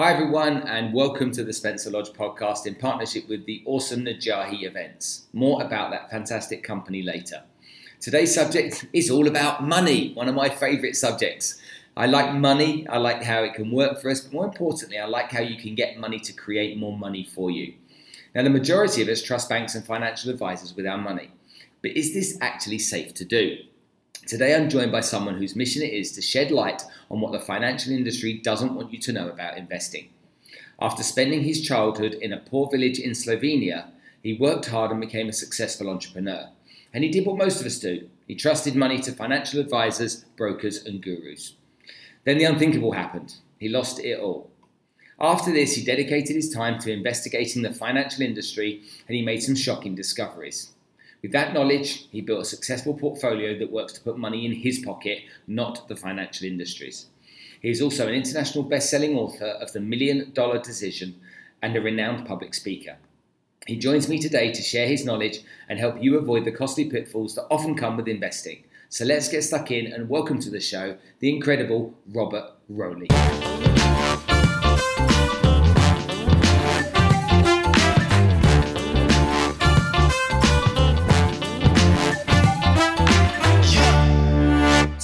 Hi, everyone, and welcome to the Spencer Lodge podcast in partnership with the awesome Najahi events. More about that fantastic company later. Today's subject is all about money, one of my favorite subjects. I like money, I like how it can work for us, but more importantly, I like how you can get money to create more money for you. Now, the majority of us trust banks and financial advisors with our money, but is this actually safe to do? Today, I'm joined by someone whose mission it is to shed light on what the financial industry doesn't want you to know about investing. After spending his childhood in a poor village in Slovenia, he worked hard and became a successful entrepreneur. And he did what most of us do he trusted money to financial advisors, brokers, and gurus. Then the unthinkable happened he lost it all. After this, he dedicated his time to investigating the financial industry and he made some shocking discoveries. With that knowledge, he built a successful portfolio that works to put money in his pocket, not the financial industries. He is also an international best-selling author of The Million Dollar Decision and a renowned public speaker. He joins me today to share his knowledge and help you avoid the costly pitfalls that often come with investing. So let's get stuck in and welcome to the show the incredible Robert Rolih.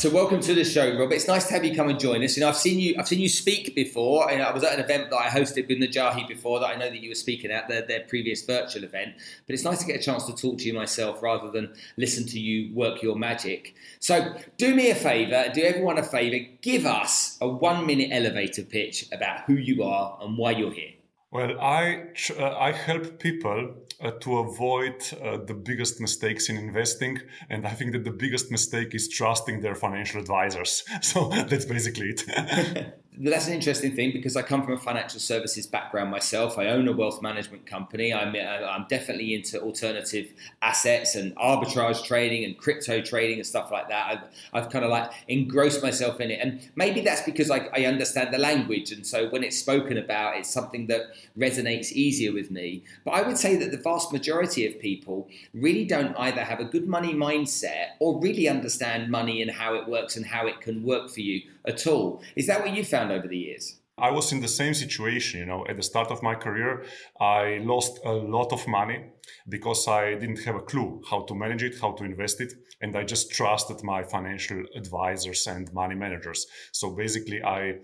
So welcome to the show, Rob. It's nice to have you come and join us. You know, I've seen you, I've seen you speak before, and I was at an event that I hosted with Najahi before that I know that you were speaking at their, their previous virtual event. But it's nice to get a chance to talk to you myself rather than listen to you work your magic. So do me a favour, do everyone a favour, give us a one-minute elevator pitch about who you are and why you're here. Well, I uh, I help people uh, to avoid uh, the biggest mistakes in investing, and I think that the biggest mistake is trusting their financial advisors. So that's basically it. that's an interesting thing because I come from a financial services background myself. I own a wealth management company. I'm, uh, I'm definitely into alternative assets and arbitrage trading and crypto trading and stuff like that. I've, I've kind of like engrossed myself in it. And maybe that's because I, I understand the language. And so when it's spoken about, it's something that resonates easier with me. But I would say that the vast majority of people really don't either have a good money mindset or really understand money and how it works and how it can work for you at all. Is that what you found over the years? I was in the same situation, you know, at the start of my career, I lost a lot of money because I didn't have a clue how to manage it, how to invest it, and I just trusted my financial advisors and money managers. So basically, I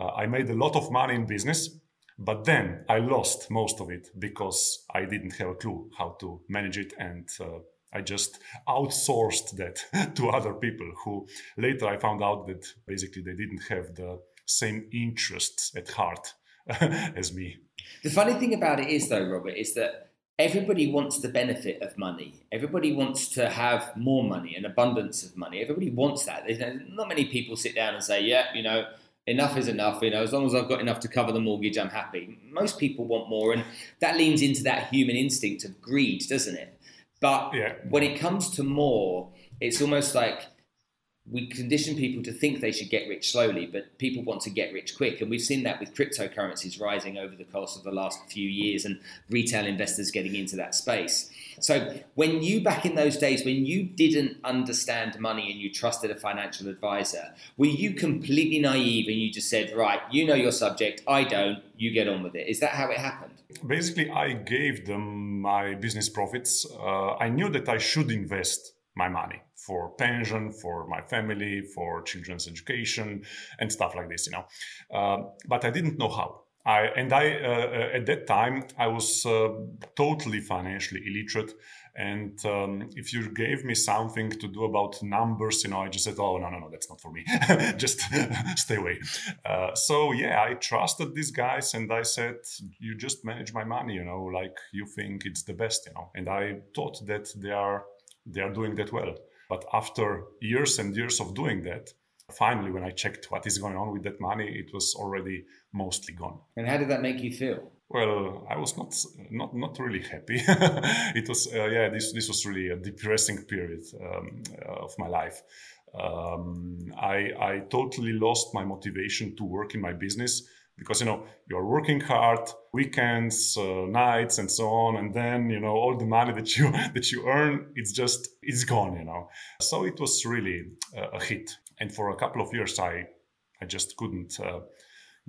uh, I made a lot of money in business, but then I lost most of it because I didn't have a clue how to manage it and. Uh, I just outsourced that to other people who later I found out that basically they didn't have the same interests at heart as me. The funny thing about it is, though, Robert, is that everybody wants the benefit of money. Everybody wants to have more money, an abundance of money. Everybody wants that. There's not many people sit down and say, yeah, you know, enough is enough. You know, as long as I've got enough to cover the mortgage, I'm happy. Most people want more, and that leans into that human instinct of greed, doesn't it? But yeah. when it comes to more, it's almost like we condition people to think they should get rich slowly, but people want to get rich quick. And we've seen that with cryptocurrencies rising over the course of the last few years and retail investors getting into that space. So, when you, back in those days, when you didn't understand money and you trusted a financial advisor, were you completely naive and you just said, right, you know your subject, I don't, you get on with it? Is that how it happened? Basically, I gave them my business profits. Uh, I knew that I should invest my money for pension, for my family, for children's education, and stuff like this, you know. Uh, but I didn't know how. I, and I, uh, at that time, I was uh, totally financially illiterate. And um, if you gave me something to do about numbers, you know, I just said, "Oh no, no, no, that's not for me. just stay away." Uh, so yeah, I trusted these guys, and I said, "You just manage my money, you know, like you think it's the best, you know." And I thought that they are they are doing that well. But after years and years of doing that, finally, when I checked what is going on with that money, it was already mostly gone. And how did that make you feel? Well, I was not not not really happy. it was uh, yeah this this was really a depressing period um, of my life. Um, I I totally lost my motivation to work in my business because you know you're working hard weekends uh, nights and so on and then you know all the money that you that you earn it's just it's gone you know so it was really uh, a hit and for a couple of years i i just couldn't uh,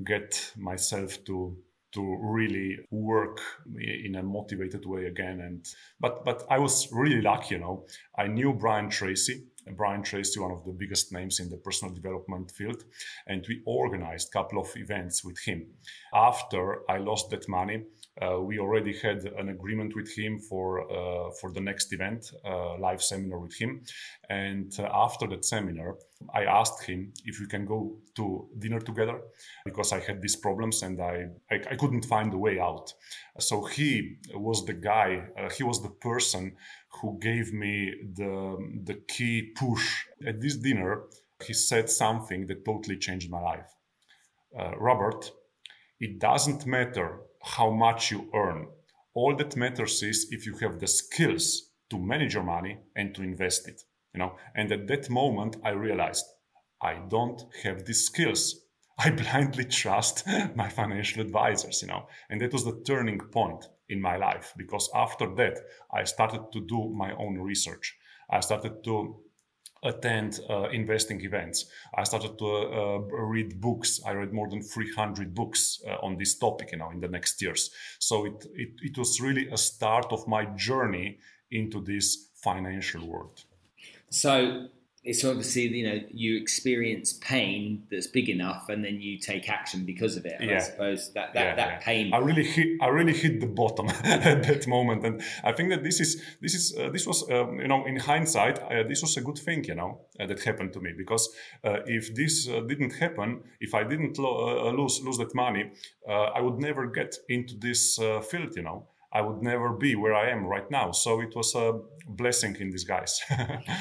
get myself to to really work in a motivated way again. And but but i was really lucky you know. I knew brian tracy brian tracy one of the biggest names in the personal development field. And we organized a couple of events with him. After i lost that money uh, we already had an agreement with him for uh, for the next event, uh, live seminar with him. And uh, after that seminar, I asked him if we can go to dinner together because I had these problems and I, I, I couldn't find a way out. So he was the guy, uh, he was the person who gave me the, the key push. At this dinner, he said something that totally changed my life. Uh, Robert, it doesn't matter how much you earn. All that matters is if you have the skills to manage your money and to invest it. You know, and at that moment I realized I don't have these skills. I blindly trust my financial advisors, you know, and that was the turning point in my life because after that I started to do my own research. I started to attend uh, investing events. I started to uh, read books. I read more than 300 books uh, on this topic, you know, in the next years. So it, it, it was really a start of my journey into this financial world. So it's obviously you know you experience pain that's big enough and then you take action because of it and yeah. i suppose. That that, yeah, that yeah. pain. I really hit i really hit the bottom at that moment. And i think that this is this is uh, this was um, you know in hindsight uh, this was a good thing you know uh, that happened to me. Because uh, if this uh, didn't happen if i didn't lo- uh, lose lose that money i would never get into this field you know I would never be where I am right now. So it was a blessing in disguise.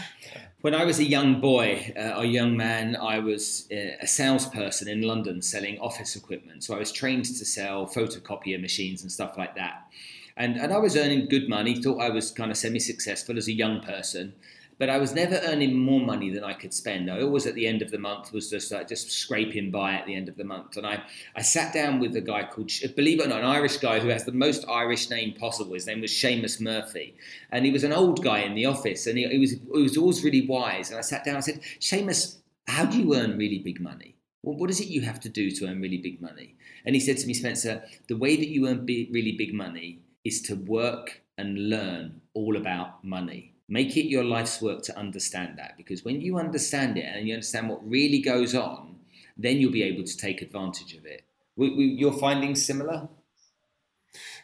when I was a young boy, uh, a young man, I was uh, a salesperson in London selling office equipment. So I was trained to sell photocopier machines and stuff like that. And, and I was earning good money, thought I was kind of semi successful as a young person but I was never earning more money than I could spend. I always at the end of the month was just like just scraping by at the end of the month. And I, I sat down with a guy called, believe it or not, an Irish guy who has the most Irish name possible. His name was Seamus Murphy. And he was an old guy in the office and he, he was, he was always really wise. And I sat down and I said, Seamus, how do you earn really big money? Well, what is it you have to do to earn really big money? And he said to me, Spencer, the way that you earn really big money is to work and learn all about money. Make it your life's work to understand that because when you understand it and you understand what really goes on, then you'll be able to take advantage of it. You're finding similar?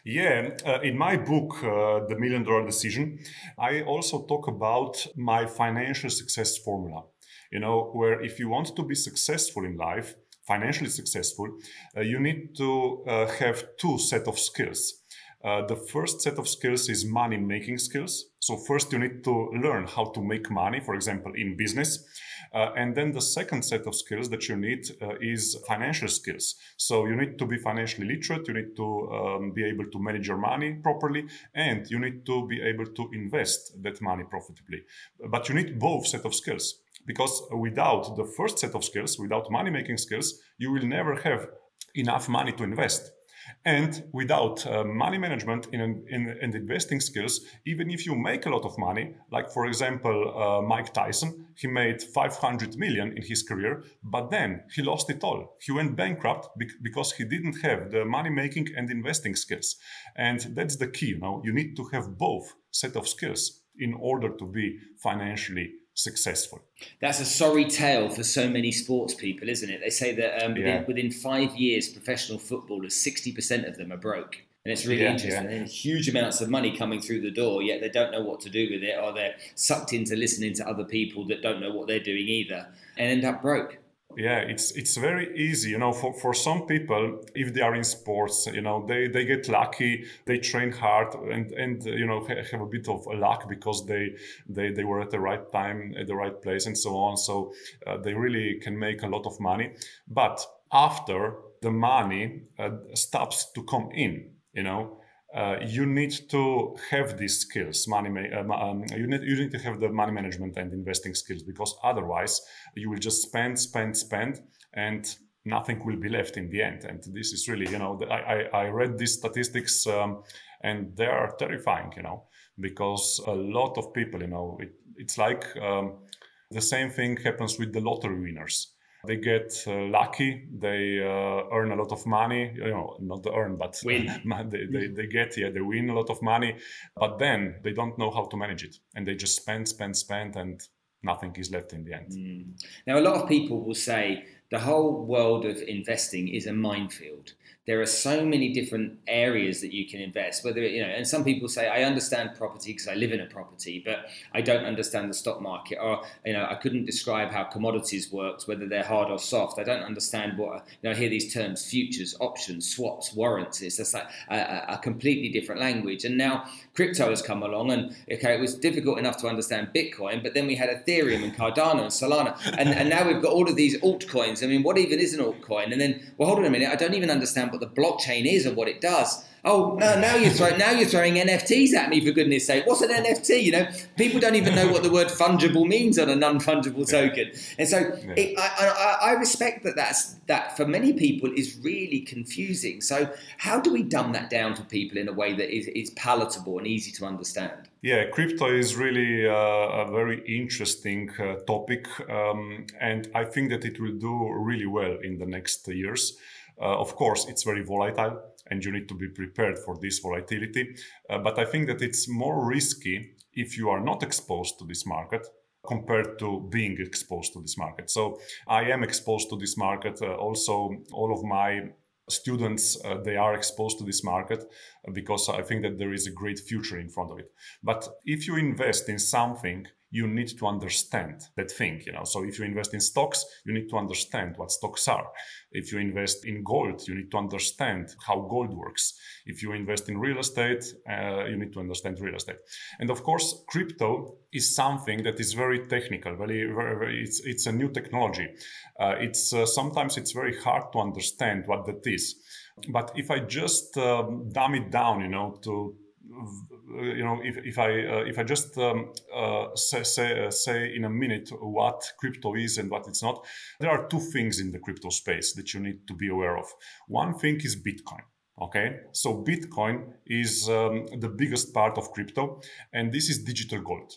Yeah, uh, in my book, uh, The Million Dollar Decision, I also talk about my financial success formula. You know, where if you want to be successful in life, financially successful, uh, you need to uh, have two set of skills. Uh, the first set of skills is money making skills. So, first, you need to learn how to make money, for example, in business. Uh, and then the second set of skills that you need uh, is financial skills. So, you need to be financially literate, you need to um, be able to manage your money properly, and you need to be able to invest that money profitably. But you need both set of skills because without the first set of skills, without money making skills, you will never have enough money to invest. And without uh, money management in, in, in, investing skills, even if you make a lot of money, like for example, uh, Mike Tyson, he made 500 million in his career, but then he lost it all. He went bankrupt because he didn't have the money making and investing skills. And that's the key. You know, you need to have both set of skills in order to be financially successful. That's a sorry tale for so many sports people, isn't it? They say that um, within, yeah. within, five years, professional footballers, 60% of them are broke. And it's really yeah, interesting. Yeah. Huge amounts of money coming through the door, yet they don't know what to do with it, or they're sucked into listening to other people that don't know what they're doing either, and end up broke yeah it's it's very easy you know for, for some people if they are in sports you know they they get lucky they train hard and and you know have a bit of luck because they they they were at the right time at the right place and so on. So uh, they really can make a lot of money. But after the money uh, stops to come in you know uh, you need to have these skills money ma- um, um, you, need, you need to have the money management and investing skills because otherwise you will just spend spend spend and nothing will be left in the end. And this is really you know i, I, I read these statistics um, and they are terrifying you know because a lot of people you know it, it's like um, the same thing happens with the lottery winners they get uh, lucky, they uh, earn a lot of money, you know, not the earn, but win. they, they, they get, yeah, they win a lot of money, but then they don't know how to manage it. And they just spend, spend, spend, and nothing is left in the end. Mm. Now, a lot of people will say the whole world of investing is a minefield there are so many different areas that you can invest whether you know and some people say i understand property because i live in a property but i don't understand the stock market or you know i couldn't describe how commodities works whether they're hard or soft. I don't understand what you know i hear these terms futures options swaps warrants it's just like a, a completely different language. And now crypto has come along and okay it was difficult enough to understand bitcoin but then we had ethereum and cardano and solana and, and now we've got all of these altcoins. I mean what even is an altcoin? And then well hold on a minute i don't even understand what the blockchain is and what it does. Oh no! Now you're throwing now you're throwing NFTs at me for goodness sake. What's an NFT? You know, people don't even know what the word fungible means on a non-fungible token. And so yeah. it, I, I, I, respect that. That's that for many people is really confusing. So how do we dumb that down for people in a way that is, is palatable and easy to understand? Yeah, crypto is really uh, a very interesting uh, topic, um, and I think that it will do really well in the next years. Uh, of course, it's very volatile and you need to be prepared for this volatility. Uh, but I think that it's more risky if you are not exposed to this market compared to being exposed to this market. So I am exposed to this market. Uh, also, all of my students uh, they are exposed to this market because i think that there is a great future in front of it but if you invest in something you need to understand that thing you know. So if you invest in stocks you need to understand what stocks are. If you invest in gold you need to understand how gold works. If you invest in real estate uh, you need to understand real estate. And of course crypto is something that is very technical very, very, very it's, it's a new technology. Uh, it's uh, sometimes it's very hard to understand what that is. But if i just um, dumb it down you know to you know, if, if I uh, if I just um, uh, say say, uh, say, in a minute what crypto is and what it's not, there are two things in the crypto space that you need to be aware of. One thing is Bitcoin. Okay, so Bitcoin is um, the biggest part of crypto, and this is digital gold.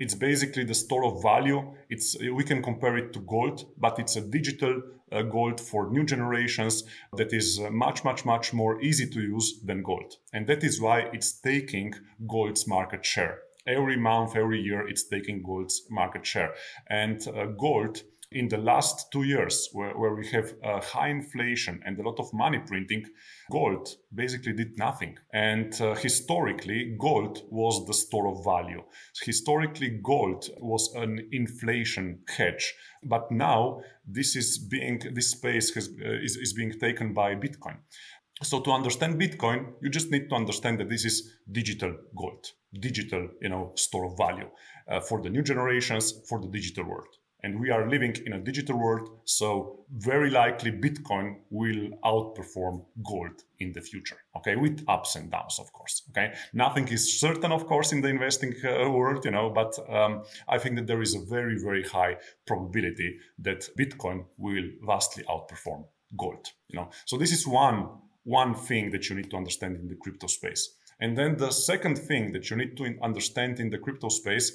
It's basically the store of value. It's we can compare it to gold, but it's a digital uh, gold for new generations that is uh, much much much more easy to use than gold, and that is why it's taking gold's market share. Every month, every year, it's taking gold's market share, and uh, gold in the last two years, where, where we have uh, high inflation and a lot of money printing, gold basically did nothing. And uh, historically, gold was the store of value. Historically, gold was an inflation hedge. But now this is being this space has, uh, is, is being taken by Bitcoin. So to understand Bitcoin, you just need to understand that this is digital gold, digital, you know, store of value uh, for the new generations, for the digital world. And we are living in a digital world, so very likely Bitcoin will outperform gold in the future. Okay, with ups and downs, of course. Okay, nothing is certain, of course, in the investing uh, world, you know, but um, I think that there is a very, very high probability that Bitcoin will vastly outperform gold. You know, so this is one one thing that you need to understand in the crypto space. And then the second thing that you need to understand in the crypto space,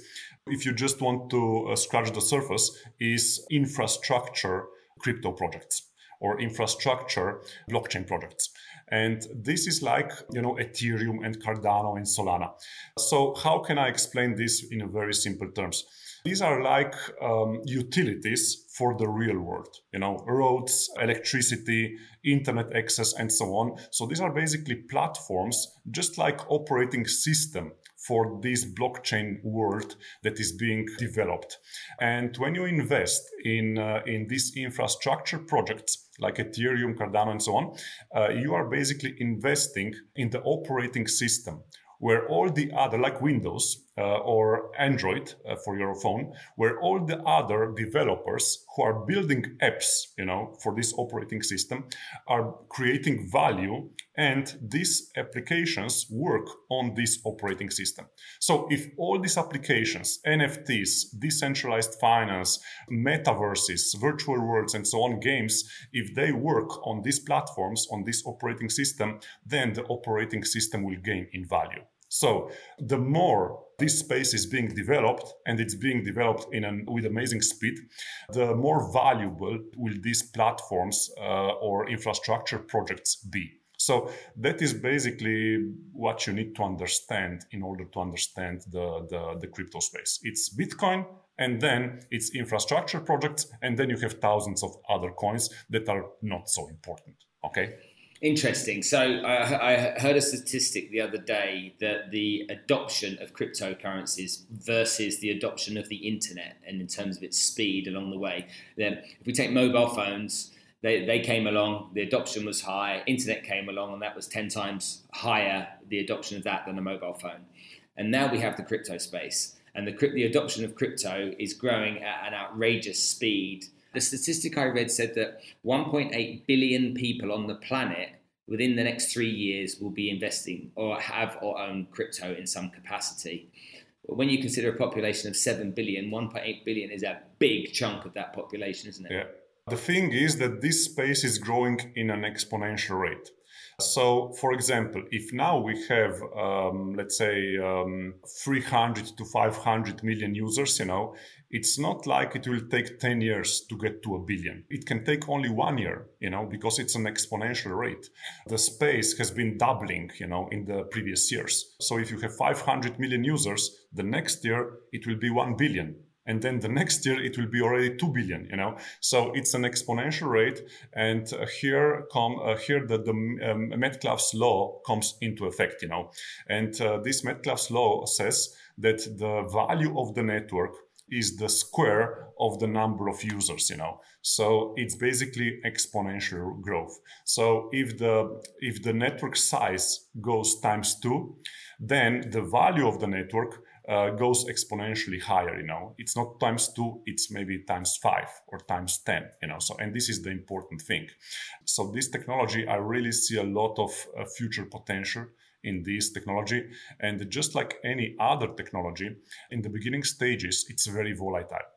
if you just want to uh, scratch the surface, is infrastructure crypto projects or infrastructure blockchain projects. And this is like, you know, Ethereum and Cardano and Solana. So how can I explain this in very simple terms? These are like um, utilities for the real world, you know, roads, electricity, internet access, and so on. So these are basically platforms, just like operating system for this blockchain world that is being developed. And when you invest in uh, in these infrastructure projects like Ethereum, Cardano, and so on, uh, you are basically investing in the operating system where all the other, like Windows uh, or Android uh, for your phone, where all the other developers who are building apps, you know, for this operating system are creating value and these applications work on this operating system. So if all these applications, NFTs, decentralized finance, metaverses, virtual worlds, and so on, games, if they work on these platforms, on this operating system, then the operating system will gain in value. So the more this space is being developed and it's being developed in an, with amazing speed, the more valuable will these platforms uh, or infrastructure projects be. So that is basically what you need to understand in order to understand the, the, the crypto space. It's Bitcoin and then it's infrastructure projects, and then you have thousands of other coins that are not so important. Okay. Interesting. So I, I, heard a statistic the other day that the adoption of cryptocurrencies versus the adoption of the internet, and in terms of its speed along the way, then if we take mobile phones, they, they came along, the adoption was high, internet came along, and that was 10 times higher, the adoption of that than a mobile phone. And now we have the crypto space, and the, the adoption of crypto is growing at an outrageous speed the statistic I read said that 1.8 billion people on the planet within the next three years will be investing or have or own crypto in some capacity. But when you consider a population of 7 billion, 1.8 billion is a big chunk of that population, isn't it? Yeah. The thing is that this space is growing in an exponential rate. So, for example, if now we have, um, let's say, um, 300 to 500 million users, you know, it's not like it will take 10 years to get to a billion. It can take only one year, you know, because it's an exponential rate. The space has been doubling, you know, in the previous years. So if you have 500 million users, the next year it will be 1 billion and then the next year it will be already 2 billion you know? So it's an exponential rate and uh, here come uh, here the, the um, metcalfe's law comes into effect you know? And uh, this metcalfe's law says that the value of the network is the square of the number of users you know? So it's basically exponential growth. So if the if the network size goes times 2 then the value of the network uh, goes exponentially higher you know it's not times two it's maybe times five or times 10 you know so and this is the important thing so this technology i really see a lot of uh, future potential in this technology and just like any other technology in the beginning stages it's very volatile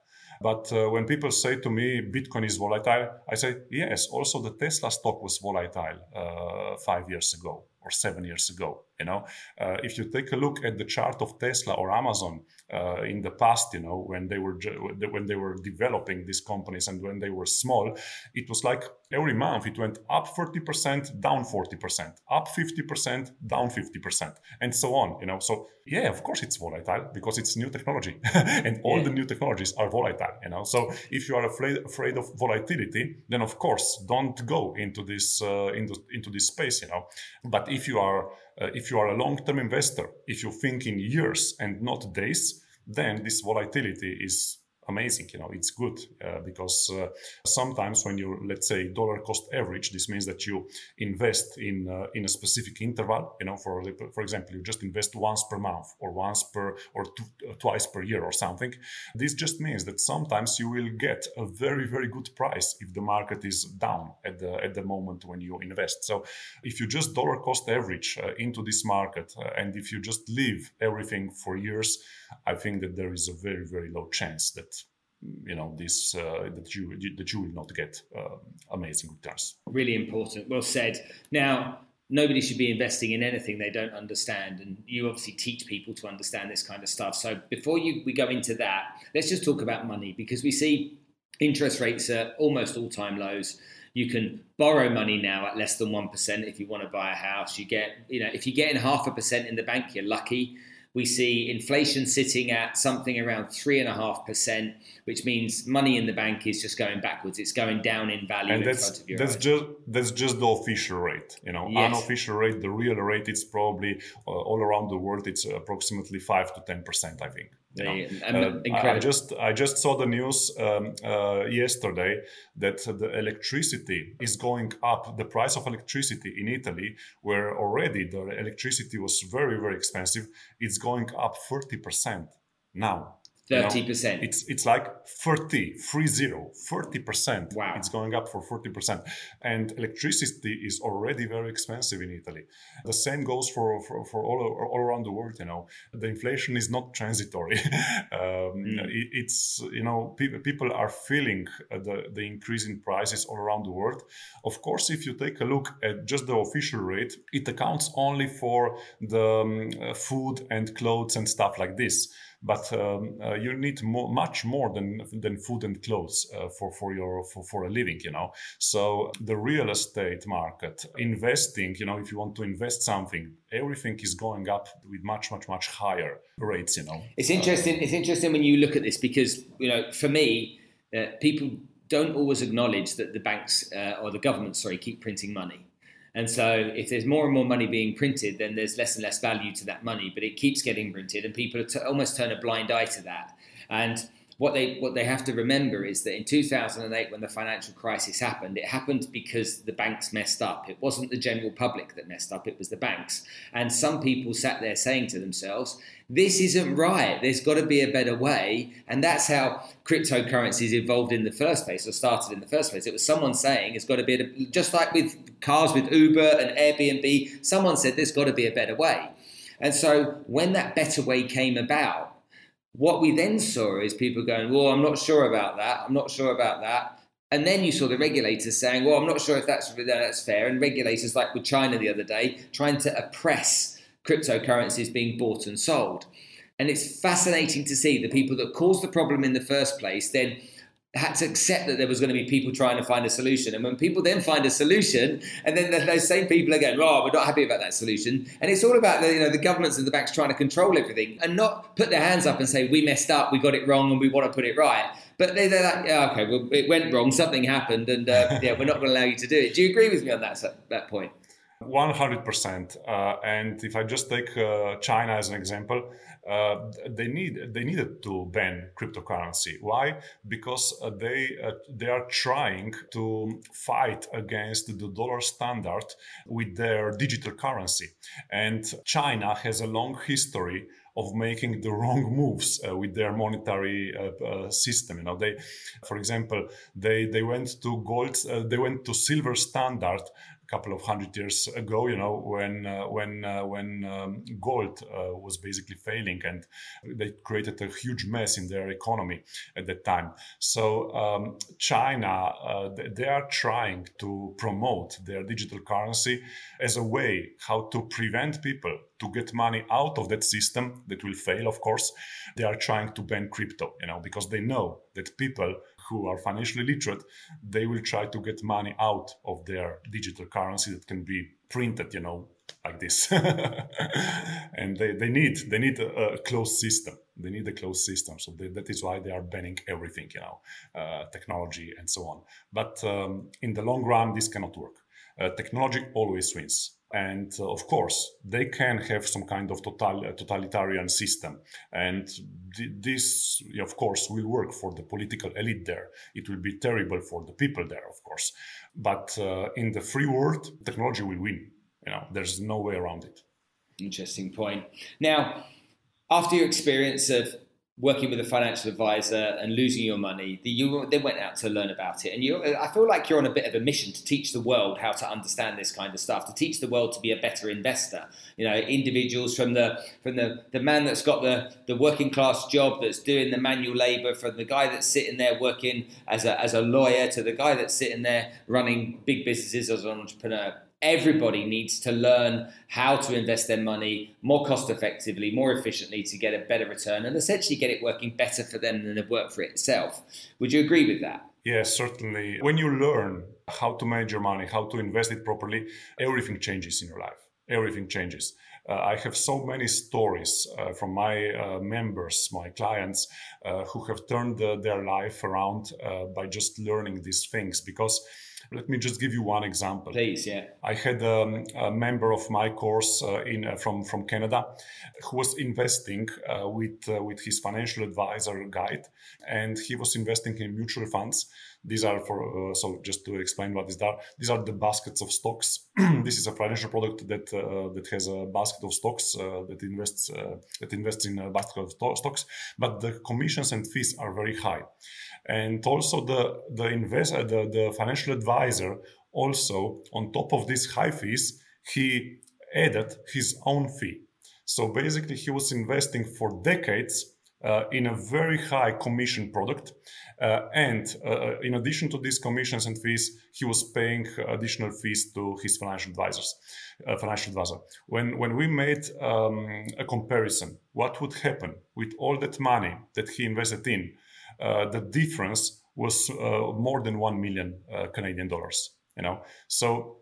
but uh, when people say to me Bitcoin is volatile, I say yes. Also, the Tesla stock was volatile uh, five years ago or seven years ago. You know, uh, if you take a look at the chart of Tesla or Amazon uh, in the past, you know, when they were when they were developing these companies and when they were small, it was like every month it went up 40%, down 40%, up 50%, down 50%, and so on. You know, so yeah, of course it's volatile because it's new technology, and all yeah. the new technologies are volatile. You know, so if you are afraid afraid of volatility, then of course don't go into this uh, into into this space. You know, but if you are uh, if you are a long-term investor, if you think in years and not days, then this volatility is amazing you know it's good uh, because uh, sometimes when you let's say dollar cost average this means that you invest in uh, in a specific interval you know for for example you just invest once per month or once per or two, uh, twice per year or something this just means that sometimes you will get a very very good price if the market is down at the at the moment when you invest. So if you just dollar cost average uh, into this market uh, and if you just leave everything for years i think that there is a very very low chance that you know this uh, that you that you will not get uh, amazing returns. Really important. Well said. Now nobody should be investing in anything they don't understand and you obviously teach people to understand this kind of stuff. So before you we go into that let's just talk about money because we see interest rates at almost all-time lows. You can borrow money now at less than 1% if you want to buy a house. You get you know if you're getting half a percent in the bank you're lucky we see inflation sitting at something around 3.5%, which means money in the bank is just going backwards. It's going down in value and in that's, front of your that's. Just, that's just the official rate. You know, yes. unofficial rate, the real rate, it's probably uh, all around the world, it's approximately 5 to 10%, I think. Uh, I just I just saw the news um, uh, yesterday that the electricity is going up. The price of electricity in Italy, where already the electricity was very very expensive, it's going up thirty percent now. Thirty percent. It's it's like 30, 30, 30 percent. Wow. It's going up for 40 percent. And electricity is already very expensive in Italy. The same goes for, for, for all, all around the world, you know. The inflation is not transitory. um, mm. it, it's, you know, pe- people are feeling the, the increase in prices all around the world. Of course, if you take a look at just the official rate, it accounts only for the um, food and clothes and stuff like this but um, uh, you need more, much more than than food and clothes uh, for for your for, for a living you know? So the real estate market investing you know if you want to invest something everything is going up with much much much higher rates you know? It's interesting it's interesting when you look at this because you know for me uh, people don't always acknowledge that the banks uh, or the government sorry keep printing money and so, if there's more and more money being printed, then there's less and less value to that money. But it keeps getting printed, and people t- almost turn a blind eye to that. And what they what they have to remember is that in 2008 when the financial crisis happened it happened because the banks messed up. It wasn't the general public that messed up it was the banks. And some people sat there saying to themselves this isn't right. There's got to be a better way. And that's how cryptocurrencies evolved in the first place or started in the first place. It was someone saying it's got to be a, just like with cars with Uber and Airbnb someone said there's got to be a better way. And so when that better way came about what we then saw is people going, Well, I'm not sure about that. I'm not sure about that. And then you saw the regulators saying, Well, I'm not sure if that's, that's fair. And regulators, like with China the other day, trying to oppress cryptocurrencies being bought and sold. And it's fascinating to see the people that caused the problem in the first place then had to accept that there was going to be people trying to find a solution. And when people then find a solution, and then those same people are going, "Oh, we're not happy about that solution," and it's all about the you know the governments and the banks trying to control everything and not put their hands up and say, "We messed up, we got it wrong, and we want to put it right." But they, are like, yeah, "Okay, well, it went wrong, something happened, and uh, yeah, we're not going to allow you to do it." Do you agree with me on that that point? 100%. Uh, and if I just take uh, China as an example, uh, they need they needed to ban cryptocurrency. Why? Because uh, they uh, they are trying to fight against the dollar standard with their digital currency, and China has a long history of making the wrong moves uh, with their monetary uh, uh, system. You know, they, for example, they they went to gold, they went to silver standard couple of hundred years ago, you know, when uh, when uh, when um, gold uh, was basically failing, and they created a huge mess in their economy at that time. So um, China, uh, they are trying to promote their digital currency as a way how to prevent people to get money out of that system that will fail. Of course, they are trying to ban crypto, you know, because they know that people who are financially literate, they will try to get money out of their digital currency that can be printed, you know, like this. and they, they need they need a, a, closed system. They need a closed system. So they, that is why they are banning everything, you know, uh, technology and so on. But um, in the long run, this cannot work. Uh, technology always wins and uh, of course they can have some kind of total, uh, totalitarian system. And th- this of course will work for the political elite there. It will be terrible for the people there of course. But uh, in the free world technology will win. You know there's no way around it. Interesting point. Now after your experience of working with a financial advisor and losing your money, the, you then went out to learn about it. And you, I feel like you're on a bit of a mission to teach the world how to understand this kind of stuff, to teach the world to be a better investor. You know, individuals from the from the, the man that's got the, the working class job that's doing the manual labour, from the guy that's sitting there working as a, as a lawyer to the guy that's sitting there running big businesses as an entrepreneur everybody needs to learn how to invest their money more cost effectively, more efficiently to get a better return and essentially get it working better for them than it worked for itself. Would you agree with that? Yes, certainly. When you learn how to manage your money, how to invest it properly, everything changes in your life. Everything changes. Uh, I have so many stories uh, from my uh, members, my clients, uh, who have turned their life around uh, by just learning these things because let me just give you one example. Please, yeah. I had um, a member of my course uh, in uh, from from Canada who was investing uh, with uh, with his financial advisor guide, and he was investing in mutual funds. These are for uh, so just to explain what these are. These are the baskets of stocks. this is a financial product that uh, that has a basket of stocks uh, that invests uh, that invests in a basket of to- stocks, but the commissions and fees are very high, and also the the invest uh, the, the financial advisor also on top of these high fees he added his own fee. So basically, he was investing for decades uh, in a very high commission product. Uh, and uh, in addition to these commissions and fees, he was paying additional fees to his financial advisors, uh, financial advisor. When when we made um, a comparison, what would happen with all that money that he invested in? Uh, the difference was uh, more than one million Canadian dollars. You know, so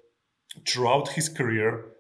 throughout his career,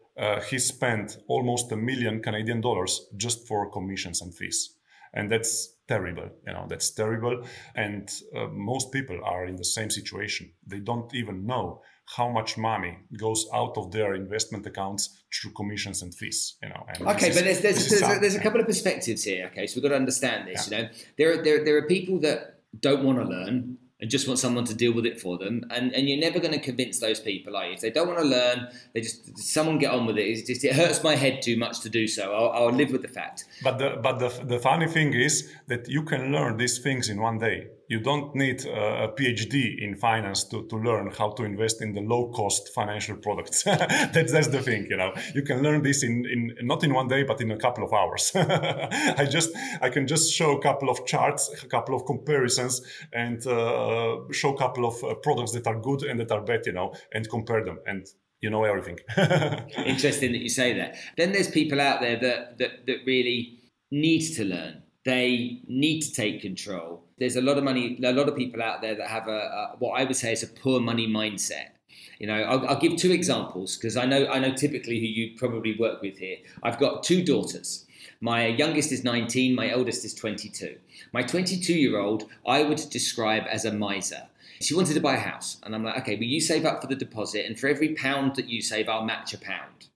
he spent almost a million Canadian dollars just for commissions and fees and that's terrible you know that's terrible. And uh, most people are in the same situation. They don't even know how much money goes out of their investment accounts through commissions and fees you know okay but there's there's, there's, a, there's a couple of perspectives here okay so we've got to understand this yeah. you know. There are there, there are people that don't want to learn and just want someone to deal with it for them. And and you're never going to convince those people, are you? If they don't want to learn, they just someone get on with it. It's just it hurts my head too much to do so. I'll, I'll live with the fact. But the but the the funny thing is that you can learn these things in one day you don't need a PhD in finance to, to learn how to invest in the low cost financial products. that's, that's the thing, you know. You can learn this in, in not in one day, but in a couple of hours. I just I can just show a couple of charts, a couple of comparisons, and uh, show a couple of uh, products that are good and that are bad, you know, and compare them. And you know everything. Interesting that you say that. Then there's people out there that that, that really need to learn they need to take control. There's a lot of money, a lot of people out there that have a, a what I would say is a poor money mindset. You know, I'll, I'll give two examples because I know I know typically who you probably work with here. I've got two daughters. My youngest is 19, my eldest is 22. My 22 year old, I would describe as a miser. She wanted to buy a house, and I'm like, okay, well, you save up for the deposit, and for every pound that you save, I'll match a pound.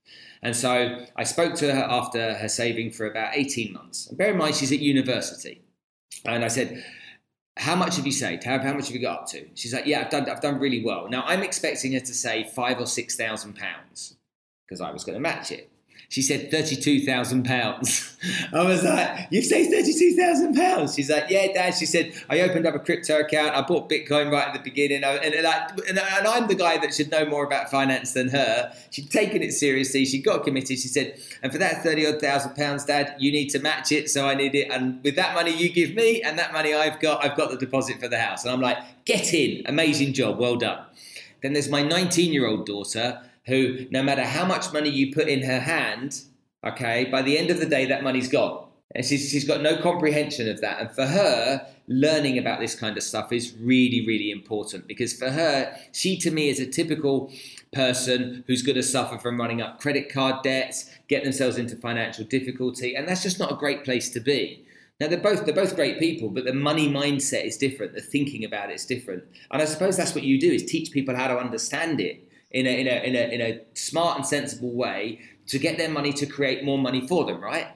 And so I spoke to her after her saving for about 18 months. And bear in mind, she's at university. And I said, how much have you saved? How, how much have you got up to? She's like, yeah, I've done, I've done really well. Now I'm expecting her to save five or six thousand pounds because I was going to match it. She said thirty-two thousand pounds. I was like, "You say thirty-two thousand pounds." She's like, "Yeah, Dad." She said, "I opened up a crypto account. I bought Bitcoin right at the beginning, and, and, and, and I'm the guy that should know more about finance than her." She'd taken it seriously. She got committed. She said, "And for that thirty odd thousand pounds, Dad, you need to match it. So I need it. And with that money you give me, and that money I've got, I've got the deposit for the house." And I'm like, "Get in! Amazing job. Well done." Then there's my 19 year old daughter who, no matter how much money you put in her hand, okay, by the end of the day, that money's gone. And she's, she's got no comprehension of that. And for her, learning about this kind of stuff is really, really important because for her, she to me is a typical person who's going to suffer from running up credit card debts, get themselves into financial difficulty. And that's just not a great place to be. Now they're both they're both great people, but the money mindset is different. The thinking about it is different, and I suppose that's what you do is teach people how to understand it in a, in a, in a, in a smart and sensible way to get their money to create more money for them, right?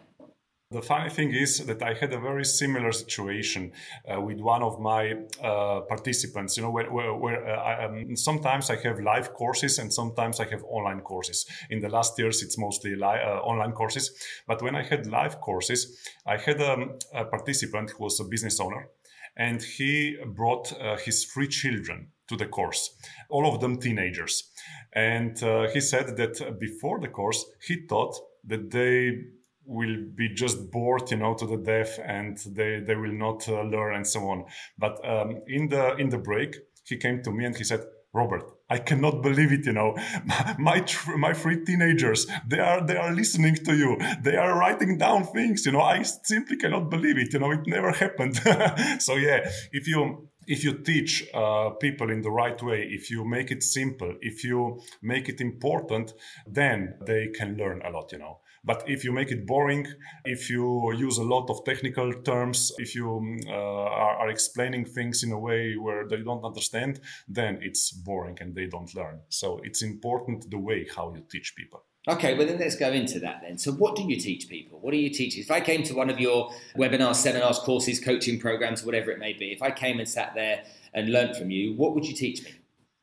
The funny thing is that I had a very similar situation uh, with one of my uh, participants. You know, where, where, where uh, I, um, sometimes I have live courses and sometimes I have online courses. In the last years, it's mostly li- uh, online courses. But when I had live courses, I had um, a participant who was a business owner, and he brought uh, his three children to the course, all of them teenagers. And uh, he said that before the course, he thought that they will be just bored, you know, to the death, and they they will not uh, learn and so on. But um, in the in the break, he came to me and he said, Robert, I cannot believe it. You know, my my three teenagers, they are they are listening to you. They are writing down things. You know, I simply cannot believe it. You know, it never happened. so yeah, if you if you teach uh, people in the right way, if you make it simple, if you make it important, then they can learn a lot. You know. But if you make it boring, if you use a lot of technical terms, if you uh, are, are, explaining things in a way where they don't understand, then it's boring and they don't learn. So it's important the way how you teach people. Okay, well then let's go into that then. So, what do you teach people? What do you teach? If I came to one of your webinars, seminars, courses, coaching programs, whatever it may be, if I came and sat there and learned from you, what would you teach me?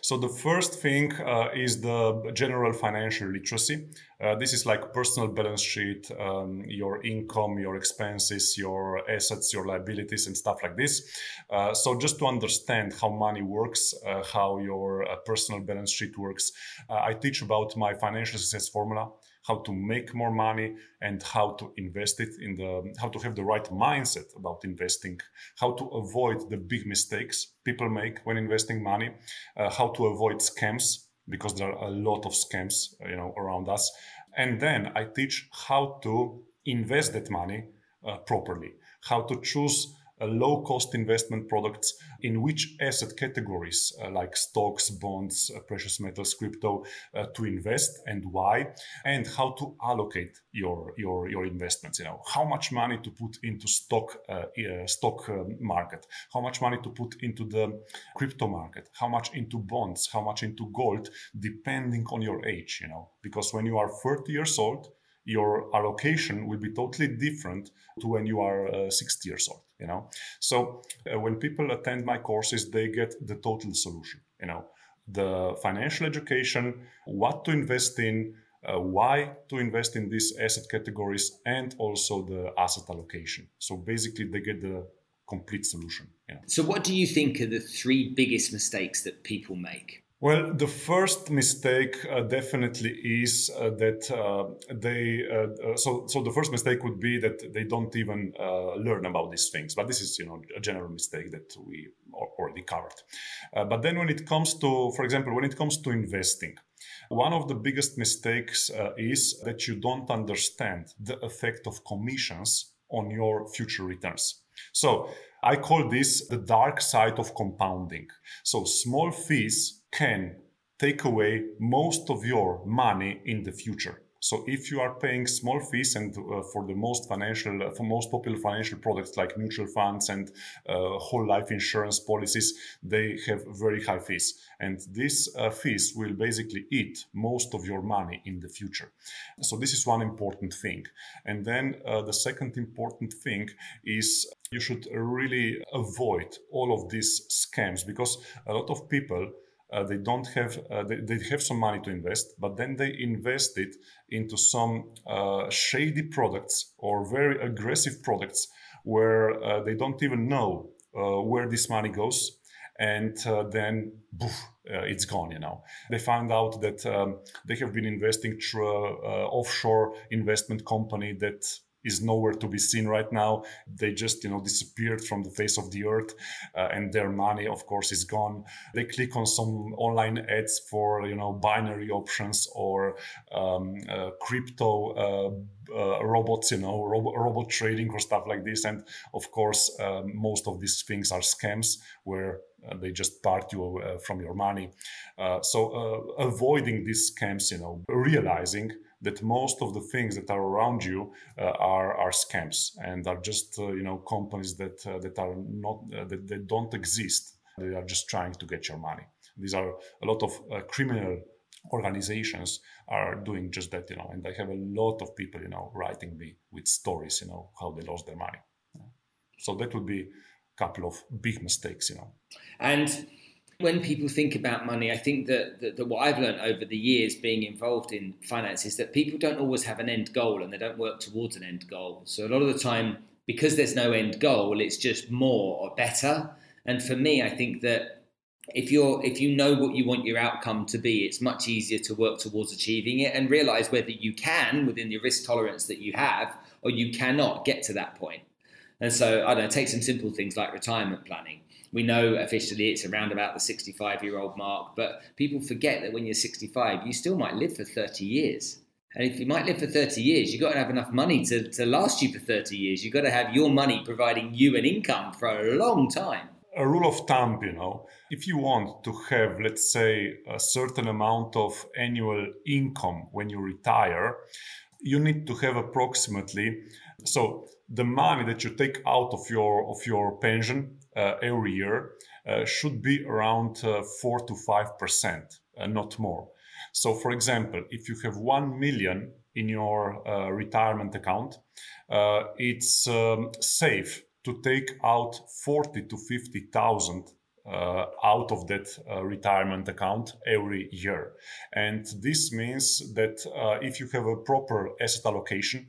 So the first thing uh, is the general financial literacy. Uh, this is like personal balance sheet, um, your income, your expenses, your assets, your liabilities, and stuff like this. Uh, so just to understand how money works, uh, how your uh, personal balance sheet works, uh, I teach about my financial success formula how to make more money and how to invest it in the how to have the right mindset about investing how to avoid the big mistakes people make when investing money uh, how to avoid scams because there are a lot of scams you know around us. And then i teach how to invest that money uh, properly how to choose low cost investment products in which asset categories uh, like stocks, bonds, uh, precious metals, crypto uh, to invest and why, and how to allocate your your your investments. You know how much money to put into stock uh, stock market, how much money to put into the crypto market, how much into bonds, how much into gold, depending on your age. You know because when you are 30 years old your allocation will be totally different to when you are uh, 60 years old you know? So uh, when people attend my courses they get the total solution you know? The financial education what to invest in uh, why to invest in these asset categories and also the asset allocation. So basically they get the complete solution so what do you think are the three biggest mistakes that people make well, the first mistake uh, definitely is uh, that uh, they. Uh, uh, so, so the first mistake would be that they don't even uh, learn about these things. But this is, you know, a general mistake that we already covered. but then, when it comes to, for example, when it comes to investing, one of the biggest mistakes is that you don't understand the effect of commissions on your future returns. So, I call this the dark side of compounding. So, small fees can take away most of your money in the future. So if you are paying small fees and uh, for the most financial, uh, for most popular financial products like mutual funds and uh, whole life insurance policies, they have very high fees. And these uh, fees will basically eat most of your money in the future. So this is one important thing. And then uh, the second important thing is you should really avoid all of these scams because a lot of people uh, they don't have uh, they, they, have some money to invest but then they invest it into some uh, shady products or very aggressive products where uh, they don't even know uh, where this money goes. And uh, then it's gone you know. They find out that um, they have been investing through offshore investment company that is nowhere to be seen right now. They just, you know, disappeared from the face of the earth, uh, and their money, of course, is gone. They click on some online ads for, you know, binary options or um, uh, crypto. Uh, uh robots, you know, robo- robot trading or stuff like this, and of course, um, most of these things are scams where uh, they just part you uh, from your money. so, avoiding these scams, you know, realizing that most of the things that are around you uh, are are scams and are just uh, you know companies that uh, that are not uh, that they don't exist. They are just trying to get your money. These are a lot of uh, criminal organizations are doing just that, you know. And I have a lot of people, you know, writing me with stories, you know, how they lost their money. So that would be a couple of big mistakes, you know. And when people think about money, I think that, that, that, what I've learned over the years being involved in finance is that people don't always have an end goal and they don't work towards an end goal. So a lot of the time, because there's no end goal, it's just more or better. And for me, I think that if you're if you know what you want your outcome to be, it's much easier to work towards achieving it and realize whether you can within the risk tolerance that you have or you cannot get to that point. And so I don't know, take some simple things like retirement planning we know officially it's around about the 65 year old mark, but people forget that when you're 65, you still might live for 30 years. And if you might live for 30 years, you've got to have enough money to, to last you for 30 years. You've got to have your money providing you an income for a long time. A rule of thumb, you know, if you want to have, let's say, a certain amount of annual income when you retire, you need to have approximately so the money that you take out of your of your pension every year uh, should be around uh, 4 to 5%, not more. So, for example, if you have 1 million in your retirement account, it's um, safe to take out 40 to 50,000 uh, out of that uh, retirement account every year. And this means that uh, if you have a proper asset allocation,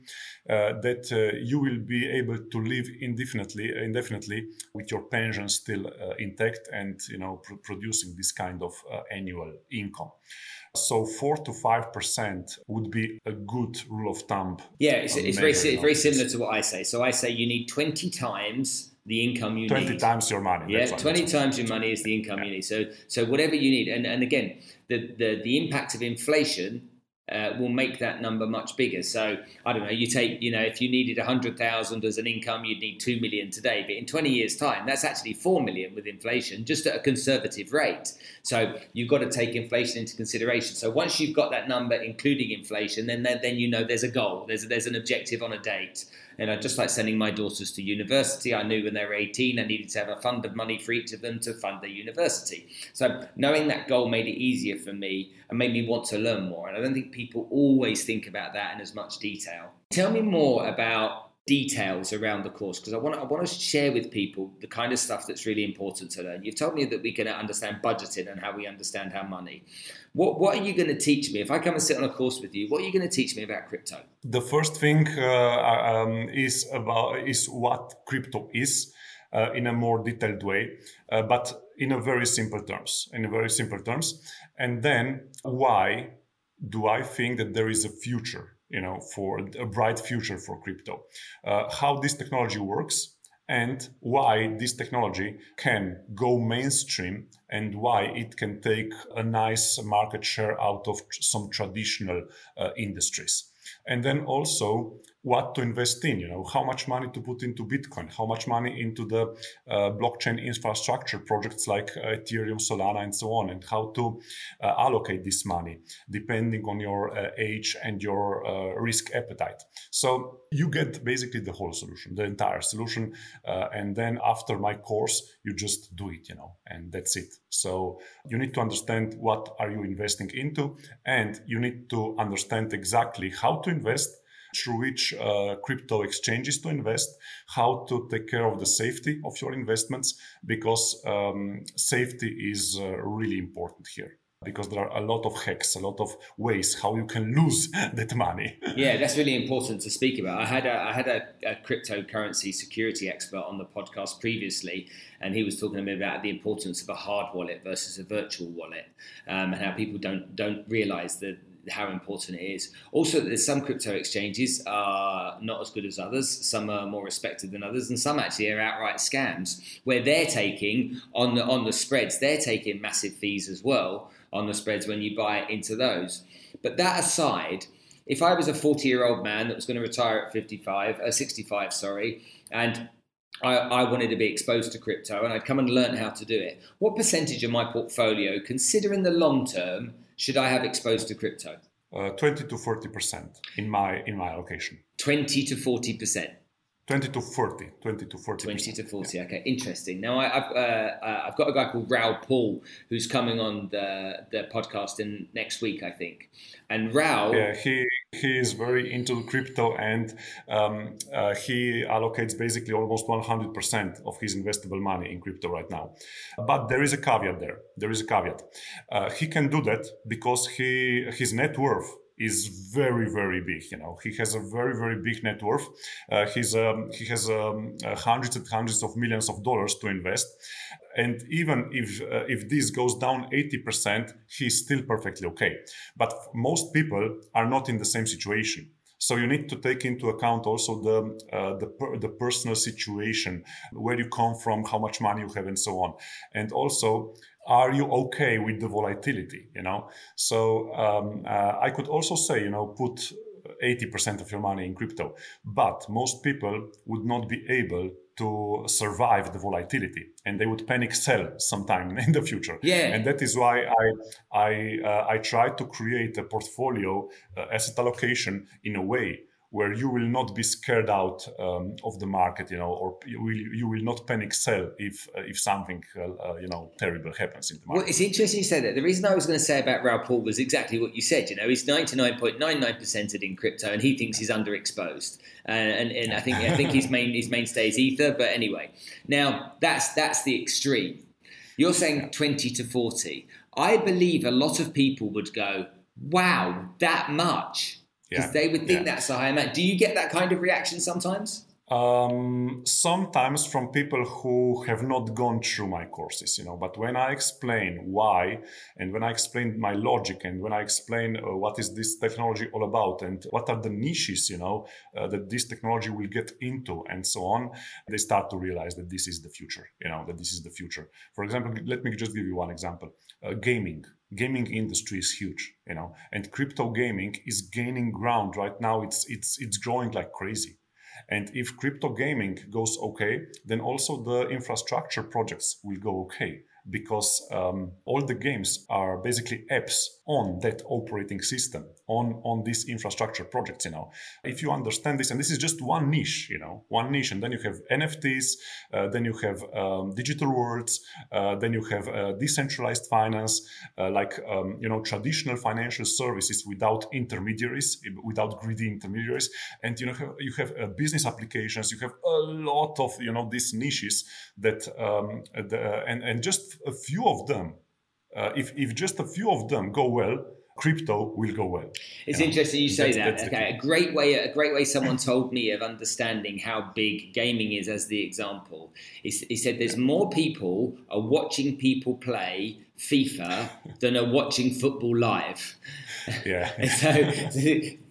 uh, that uh, you will be able to live indefinitely, indefinitely with your pension still uh, intact and you know pr- producing this kind of annual income. So four to five percent would be a good rule of thumb. Yeah, it's, it's very very similar to what I say. So I say you need twenty times the income you 20 need. 20 times your money. Yeah, 20 times your money is the income yeah. you need. So so whatever you need. And, and again, the, the, the impact of inflation uh, will make that number much bigger. So I don't know. You take, you know, if you needed a hundred thousand as an income, you'd need two million today. But in twenty years' time, that's actually four million with inflation, just at a conservative rate. So you've got to take inflation into consideration. So once you've got that number, including inflation, then then you know there's a goal. There's there's an objective on a date. And I just like sending my daughters to university. I knew when they were 18, I needed to have a fund of money for each of them to fund their university. So knowing that goal made it easier for me and made me want to learn more. And I don't think people always think about that in as much detail. Tell me more about details around the course because I want to, I want to share with people the kind of stuff that's really important to learn. You've told me that we can understand budgeting and how we understand our money. What what are you going to teach me if I come and sit on a course with you? What are you going to teach me about crypto? The first thing uh, um, is about is what crypto is. Uh, in a more detailed way, uh, but in a very simple terms, in very simple terms, and then why do I think that there is a future you know, for a bright future for crypto. Uh, how this technology works and why this technology can go mainstream and why it can take a nice market share out of some traditional uh, industries. And then also what to invest in, you know, how much money to put into Bitcoin, how much money into the uh, blockchain infrastructure projects like uh, Ethereum, Solana, and so on, and how to uh, allocate this money depending on your uh, age and your uh, risk appetite. So you get basically the whole solution, the entire solution. And then after my course, you just do it, you know, and that's it. So you need to understand what are you investing into, and you need to understand exactly how to invest through which uh, crypto exchanges to invest, how to take care of the safety of your investments, because um, safety is uh, really important here because there are a lot of hacks, a lot of ways how you can lose that money. yeah, that's really important to speak about. I had a, I had a, a, cryptocurrency security expert on the podcast previously, and he was talking to me about the importance of a hard wallet versus a virtual wallet, um, and how people don't don't realize that how important it is. Also, there's some crypto exchanges are not as good as others. Some are more respected than others, and some actually are outright scams where they're taking on the on the spreads. They're taking massive fees as well on the spreads when you buy into those. But that aside, if I was a 40 year old man that was going to retire at 55, uh, 65, sorry, and I, I, wanted to be exposed to crypto and I'd come and learn how to do it. What percentage of my portfolio, considering the long term, should I have exposed to crypto? Uh, 20 to 40 percent in my in my allocation. 20 to 40 percent. 20 to 40 20 to 40 20 to 40 yeah. okay interesting now I, have uh, uh, I've got a guy called Raoul Paul who's coming on the the podcast in next week I think and Raoul yeah he he is very into crypto and um, uh, he allocates basically almost 100% of his investable money in crypto right now. But there is a caveat there. There is a caveat. Uh, he can do that because he his net worth is very very big you know. He has a very very big net worth. Uh, he's um, he has um, uh, hundreds and hundreds of millions of dollars to invest. And even if uh, if this goes down 80% he's still perfectly okay. But most people are not in the same situation. So you need to take into account also the uh, the, per, the personal situation, where you come from, how much money you have, and so on. And also, are you okay with the volatility you know? So um, uh, i could also say you know put 80% of your money in crypto but most people would not be able to survive the volatility and they would panic sell sometime in the future. Yeah. And that is why i i uh, i try to create a portfolio uh, asset allocation in a way where you will not be scared out um, of the market, you know, or you will, you will not panic sell if uh, if something uh, uh, you know terrible happens in the market. Well, it's interesting you say that. The reason I was going to say about Raoul Paul was exactly what you said. You know, he's ninety nine point nine nine percent in crypto, and he thinks he's underexposed. And, and, and I think I think his main his mainstay is Ether. But anyway, now that's that's the extreme. You're saying 20 to 40. I believe a lot of people would go, wow, that much. Because Yeah, they would think yeah. that's a high amount. Do you get that kind of reaction sometimes? Um, sometimes from people who have not gone through my courses, you know, but when I explain why and when I explain my logic and when I explain uh, what is this technology all about and what are the niches, you know, uh, that this technology will get into and so on, they start to realize that this is the future, you know, that this is the future. For example, let me just give you one example. Uh, gaming. Gaming industry is huge, you know, and crypto gaming is gaining ground right now. It's it's it's growing like crazy. And if crypto gaming goes okay, then also the infrastructure projects will go okay because um, all the games are basically apps on that operating system on on these infrastructure projects you know. If you understand this and this is just one niche you know one niche and then you have nfts uh, then you have um, digital worlds uh, then you have uh, decentralized finance uh, like um, you know traditional financial services without intermediaries without greedy intermediaries. And you know you have uh, business applications you have a lot of you know these niches that um, the, and and just a few of them uh, if if just a few of them go well crypto will go well It's you know. interesting you say That's- that. that's okay, a great way, a great way someone told me of understanding how big gaming is as the example. He, he said there's more people are watching people play FIFA than are watching football live. yeah so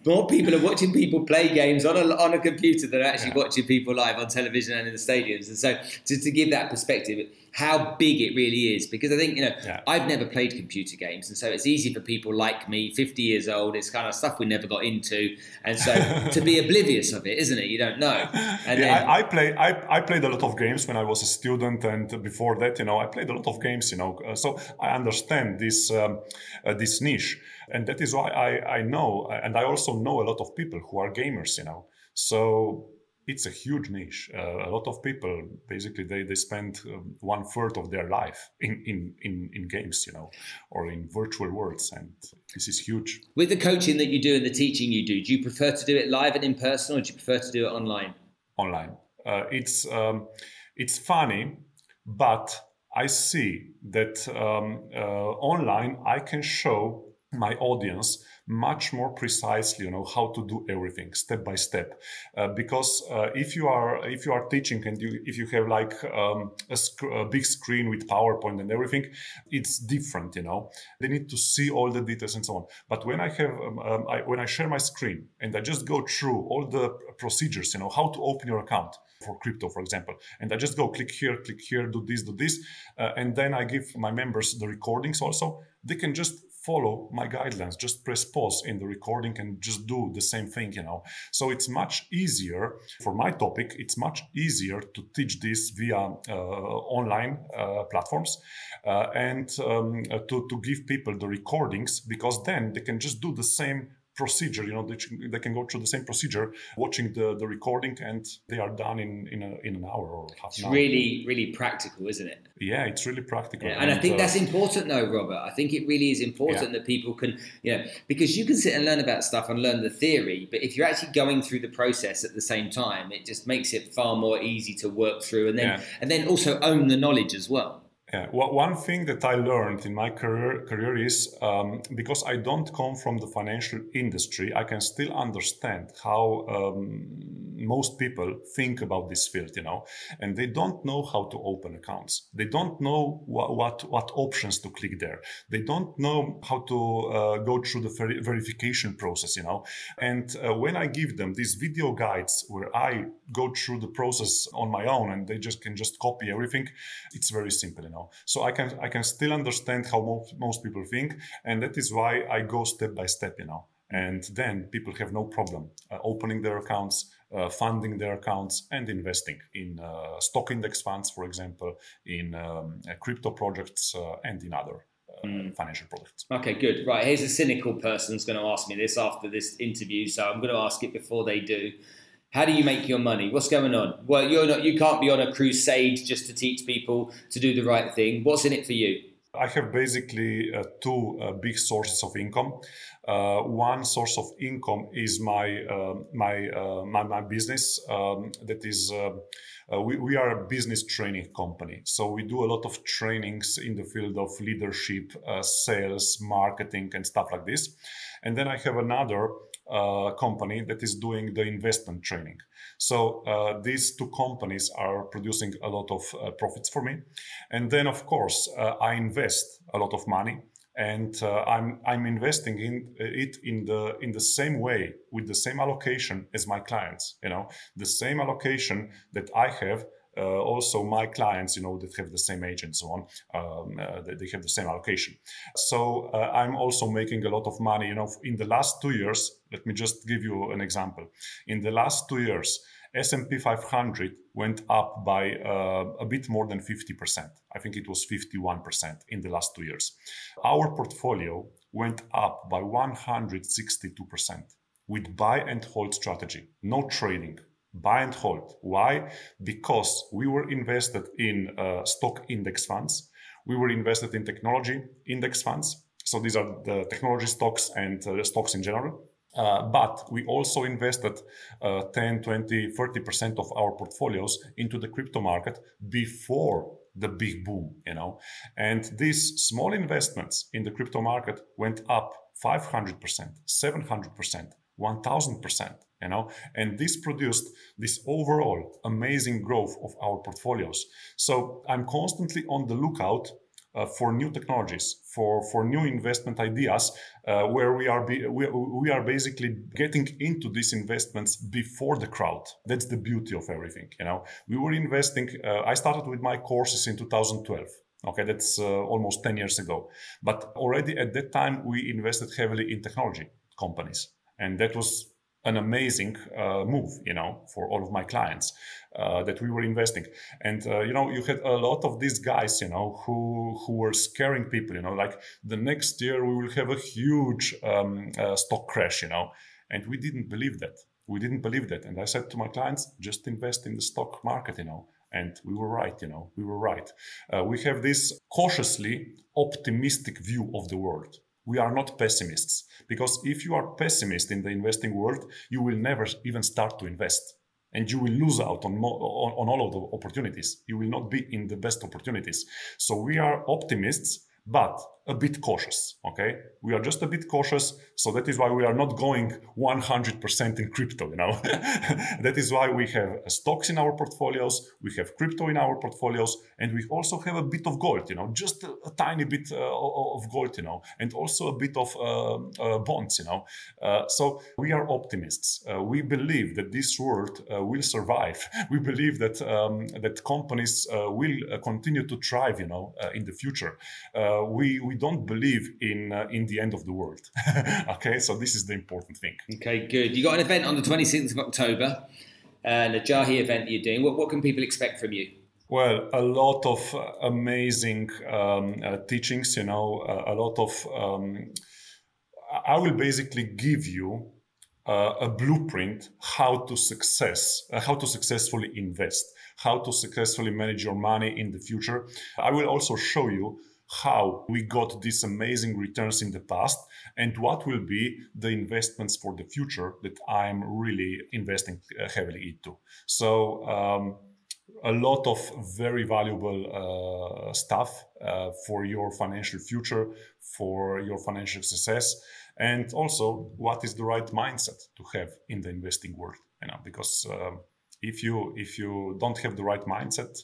more people are watching people play games on a, on a computer than actually Yeah. watching people live on television and in the stadiums. And so to, to give that perspective, how big it really is, because I think, you know, Yeah. I've never played computer games. And so it's easy for people like me, 50 years old, it's kind of stuff we never got into. And so to be oblivious of it, isn't it? You don't know. And yeah, then, I, I play. I, I played a lot of games when I was a student, and before that, you know, I played a lot of games. You know, uh, so I understand this um, uh, this niche, and that is why I I know, and I also know a lot of people who are gamers. You know, so it's a huge niche. Uh, a lot of people basically they they spend um, one third of their life in, in in in games. You know, or in virtual worlds, and this is huge. with the coaching that you do and the teaching you do, do you prefer to do it live and in person or do you prefer to do it online? online. Uh, it's um, it's funny, but I see that um, uh, online I can show my audience much more precisely you know how to do everything step by step. Uh, because uh, if you are if you are teaching and you if you have like um, a, sc- a big screen with powerpoint and everything it's different you know. They need to see all the details and so on. But when i have um, um, I, when i share my screen and i just go through all the procedures you know how to open your account for crypto for example and i just go click here click here do this do this uh, and then i give my members the recordings also they can just follow my guidelines just press pause in the recording and just do the same thing you know. So it's much easier for my topic it's much easier to teach this via uh, online uh, platforms uh, and um, uh, to, to give people the recordings because then they can just do the same procedure you know they, they can go through the same procedure watching the, the recording and they are done in in, a, in an hour or half It's an hour really, really practical, isn't it? yeah it's really practical Yeah, and I think uh, that's important, though, Robert. I think it really is important that people can, you know, because you can sit and learn about stuff and learn the theory, but if you're actually going through the process at the same time, it just makes it far more easy to work through, and then Yeah. and then also own the knowledge as well. Yeah, well, one thing that I learned in my career career is um, because I don't come from the financial industry, I can still understand how um, most people think about this field, you know, and they don't know how to open accounts. They don't know what what, options to click there. They don't know how to uh, go through the veri- verification process, you know. And uh, when I give them these video guides where I go through the process on my own and they just can just copy everything, it's very simple, you know. So I can I can still understand how most, most people think, and that is why I go step by step, you know. And then people have no problem uh, opening their accounts, uh, funding their accounts, and investing in uh, stock index funds, for example, in um, uh, crypto projects, uh, and in other uh, financial products. Okay, good. Right, here's a cynical person who's going to ask me this after this interview, so I'm going to ask it before they do. How do you make your money? What's going on? Well, you're not. You can't be on a crusade just to teach people to do the right thing. What's in it for you? I have basically uh, two uh, big sources of income. Uh, one source of income is my uh, my, uh, my, my business um, that is. we, we are a business training company. So we do a lot of trainings in the field of leadership, sales, marketing, and stuff like this. And then I have another uh, company that is doing the investment training. So uh, these two companies are producing a lot of uh, profits for me, and then of course uh, I invest a lot of money, and uh, I'm I'm investing in it in the in the same way with the same allocation as my clients. You know, the same allocation that I have also my clients, you know, that have the same age and so on, um, uh, they have the same allocation. So uh, I'm also making a lot of money. You know, in the last two years, let me just give you an example. In the last two years, S&P 500 went up by uh, a bit more than 50%. I think it was 51% in the last two years. Our portfolio went up by 162% with buy and hold strategy, no trading, buy and hold. Why? Because we were invested in uh, stock index funds. We were invested in technology index funds. So these are the technology stocks and uh, stocks in general. Uh, but we also invested uh, 10, 20, 30% of our portfolios into the crypto market before the big boom, you know. And these small investments in the crypto market went up 500%, 700%, 1000% you know and this produced this overall amazing growth of our portfolios so i'm constantly on the lookout uh, for new technologies, for, for new investment ideas, uh, where we are be, we, we are basically getting into these investments before the crowd. That's the beauty of everything. You know, we were investing. Uh, I started with my courses in 2012. Okay, that's uh, almost 10 years ago. But already at that time, we invested heavily in technology companies, and that was an amazing uh, move, you know, for all of my clients uh, that we were investing. And uh, you know, you had a lot of these guys, you know, who who were scaring people, you know, like the next year we will have a huge um, uh, stock crash, you know, and we didn't believe that. We didn't believe that. And I said to my clients, just invest in the stock market, you know. And we were right, you know, we were right. Uh, we have this cautiously optimistic view of the world we are not pessimists because if you are pessimist in the investing world you will never even start to invest. And you will lose out on, mo- on, on all of the opportunities. You will not be in the best opportunities. So we are optimists but a bit cautious. Okay, we are just a bit cautious, so that is why we are not going 100% in crypto. You know, that is why we have stocks in our portfolios, we have crypto in our portfolios, and we also have a bit of gold. You know, just a, a tiny bit uh, of gold. You know, and also a bit of uh, uh, bonds. You know, uh, so we are optimists. Uh, we believe that this world uh, will survive. We believe that um, that companies will continue to thrive. You know, in the future, we we we don't believe in uh, in the end of the world. okay, so this is the important thing. Okay, good. You got an event on the 26th of October, uh, the Najahi event you're doing. What, what can people expect from you? Well, a lot of uh, amazing um, uh, teachings, you know, uh, a lot of. Um, I will basically give you uh, a blueprint how to success, uh, how to successfully invest, how to successfully manage your money in the future. I will also show you how we got these amazing returns in the past and what will be the investments for the future that I'm really investing uh, heavily into. So, um, a lot of very valuable uh, stuff uh, for your financial future, for your financial success, and also what is the right mindset to have in the investing world. You know, because um, if you if you don't have the right mindset,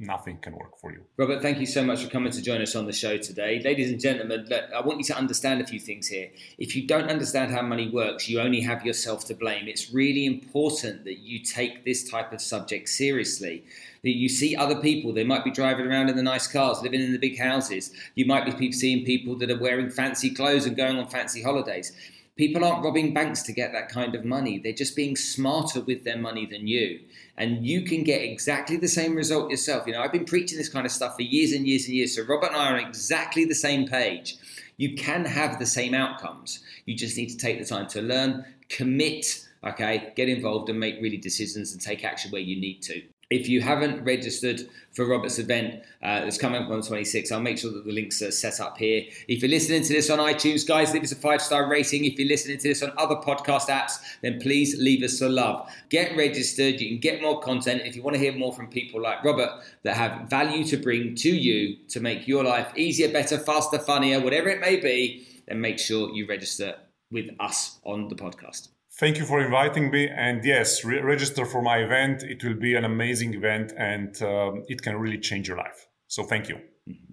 nothing can work for you. Robert, thank you so much for coming to join us on the show today. Ladies and gentlemen, look, I want you to understand a few things here. If you don't understand how money works, you only have yourself to blame. It's really important that you take this type of subject seriously. That you see other people, they might be driving around in the nice cars, living in the big houses. You might be seeing people that are wearing fancy clothes and going on fancy holidays People aren't robbing banks to get that kind of money. They're just being smarter with their money than you. And you can get exactly the same result yourself. You know, I've been preaching this kind of stuff for years and years and years. So Robert and I are on exactly the same page. You can have the same outcomes. You just need to take the time to learn, commit, okay, get involved and make really decisions and take action where you need to. If you haven't registered for Robert's event uh, that's coming up on the 26th, I'll make sure that the links are set up here. If you're listening to this on iTunes, guys, leave us a five star rating. If you're listening to this on other podcast apps, then please leave us some love. Get registered. You can get more content. If you want to hear more from people like Robert that have value to bring to you to make your life easier, better, faster, funnier, whatever it may be, then make sure you register with us on the podcast. Thank you for inviting me. And yes, re- register for my event. It will be an amazing event and um, it can really change your life. So thank you.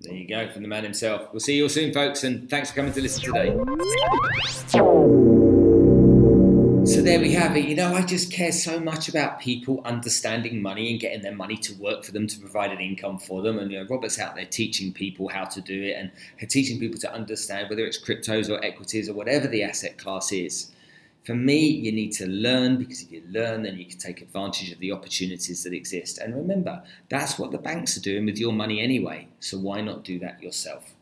There you go from the man himself. We'll see you all soon, folks. And thanks for coming to listen today. So there we have it. You know, I just care so much about people understanding money and getting their money to work for them to provide an income for them. And you know, Robert's out there teaching people how to do it and teaching people to understand whether it's cryptos or equities or whatever the asset class is. For me, you need to learn because if you learn, then you can take advantage of the opportunities that exist. And remember, that's what the banks are doing with your money anyway. So why not do that yourself?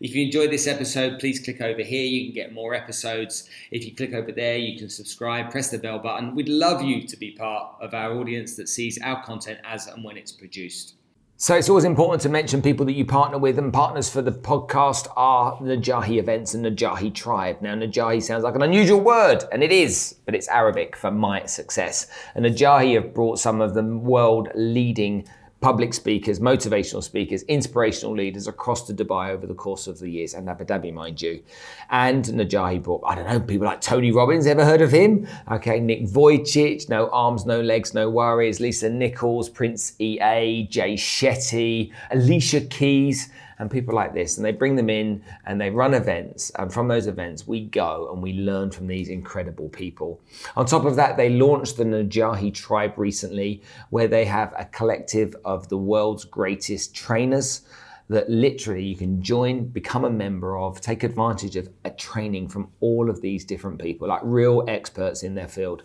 If you enjoyed this episode, please click over here. You can get more episodes. If you click over there, you can subscribe, press the bell button. We'd love you to be part of our audience that sees our content as and when it's produced. So it's always important to mention people that you partner with, and partners for the podcast are Najahi Events and Najahi Tribe. Now, Najahi sounds like an unusual word, and it is, but it's Arabic for my success. And Najahi have brought some of the world leading public speakers, motivational speakers, inspirational leaders across to Dubai over the course of the years, and Abu Dhabi, mind you. And Najahi brought, I don't know, people like Tony Robbins, ever heard of him? Okay, Nick Vujicic, no arms, no legs, no worries, Lisa Nichols, Prince EA, Jay Shetty, Alicia Keys and people like this, and they bring them in and they run events. And from those events, we go and we learn from these incredible people. On top of that, they launched the Najahi Tribe recently, where they have a collective of the world's greatest trainers that literally you can join, become a member of, take advantage of a training from all of these different people, like real experts in their field.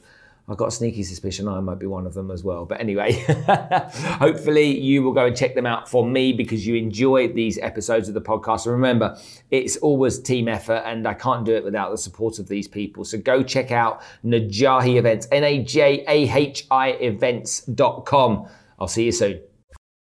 I've got a sneaky suspicion I might be one of them as well. But anyway, hopefully you will go and check them out for me because you enjoy these episodes of the podcast. And remember, it's always team effort and I can't do it without the support of these people. So go check out Najahi Events, N A J A H I events.com. I'll see you soon.